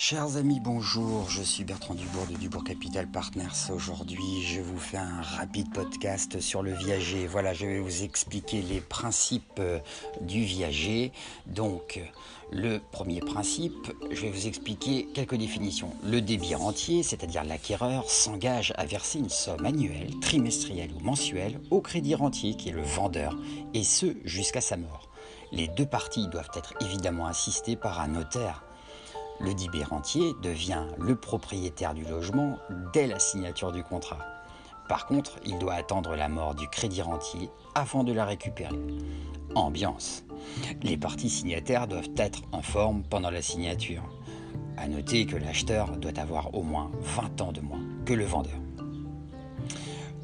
Chers amis, bonjour, je suis Bertrand Dubourg de Dubourg Capital Partners. Aujourd'hui, je vous fais un rapide podcast sur le viager. Voilà, je vais vous expliquer les principes euh, du viager. Donc, le premier principe, je vais vous expliquer quelques définitions. Le débit rentier, c'est-à-dire l'acquéreur, s'engage à verser une somme annuelle, trimestrielle ou mensuelle au crédit rentier qui est le vendeur, et ce jusqu'à sa mort. Les deux parties doivent être évidemment assistées par un notaire le dibé rentier devient le propriétaire du logement dès la signature du contrat. Par contre, il doit attendre la mort du crédit rentier avant de la récupérer. Ambiance. Les parties signataires doivent être en forme pendant la signature. A noter que l'acheteur doit avoir au moins 20 ans de moins que le vendeur.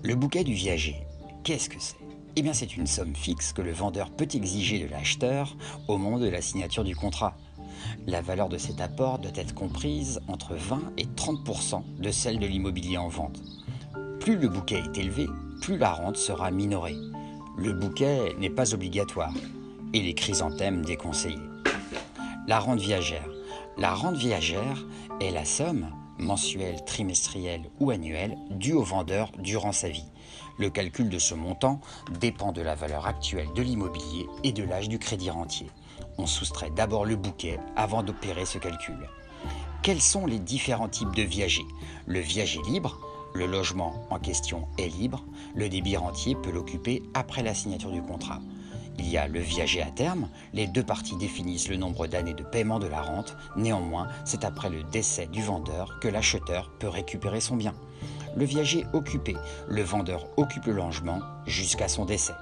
Le bouquet du viager, qu'est-ce que c'est? Eh bien, c'est une somme fixe que le vendeur peut exiger de l'acheteur au moment de la signature du contrat. La valeur de cet apport doit être comprise entre 20 et 30% de celle de l'immobilier en vente. Plus le bouquet est élevé, plus la rente sera minorée. Le bouquet n'est pas obligatoire et les chrysanthèmes déconseillés. La rente viagère. La rente viagère est la somme, mensuelle, trimestrielle ou annuelle, due au vendeur durant sa vie. Le calcul de ce montant dépend de la valeur actuelle de l'immobilier et de l'âge du crédit rentier on soustrait d'abord le bouquet avant d'opérer ce calcul. Quels sont les différents types de viagers? Le viager libre, le logement en question est libre, le débit rentier peut l'occuper après la signature du contrat. Il y a le viager à terme, les deux parties définissent le nombre d'années de paiement de la rente, néanmoins c'est après le décès du vendeur que l'acheteur peut récupérer son bien. Le viager occupé, le vendeur occupe le logement jusqu'à son décès.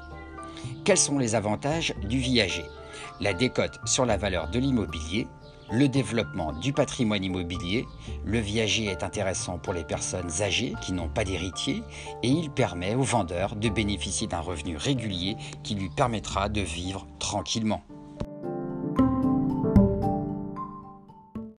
Quels sont les avantages du viager? La décote sur la valeur de l'immobilier, le développement du patrimoine immobilier, le viager est intéressant pour les personnes âgées qui n'ont pas d'héritier et il permet au vendeur de bénéficier d'un revenu régulier qui lui permettra de vivre tranquillement.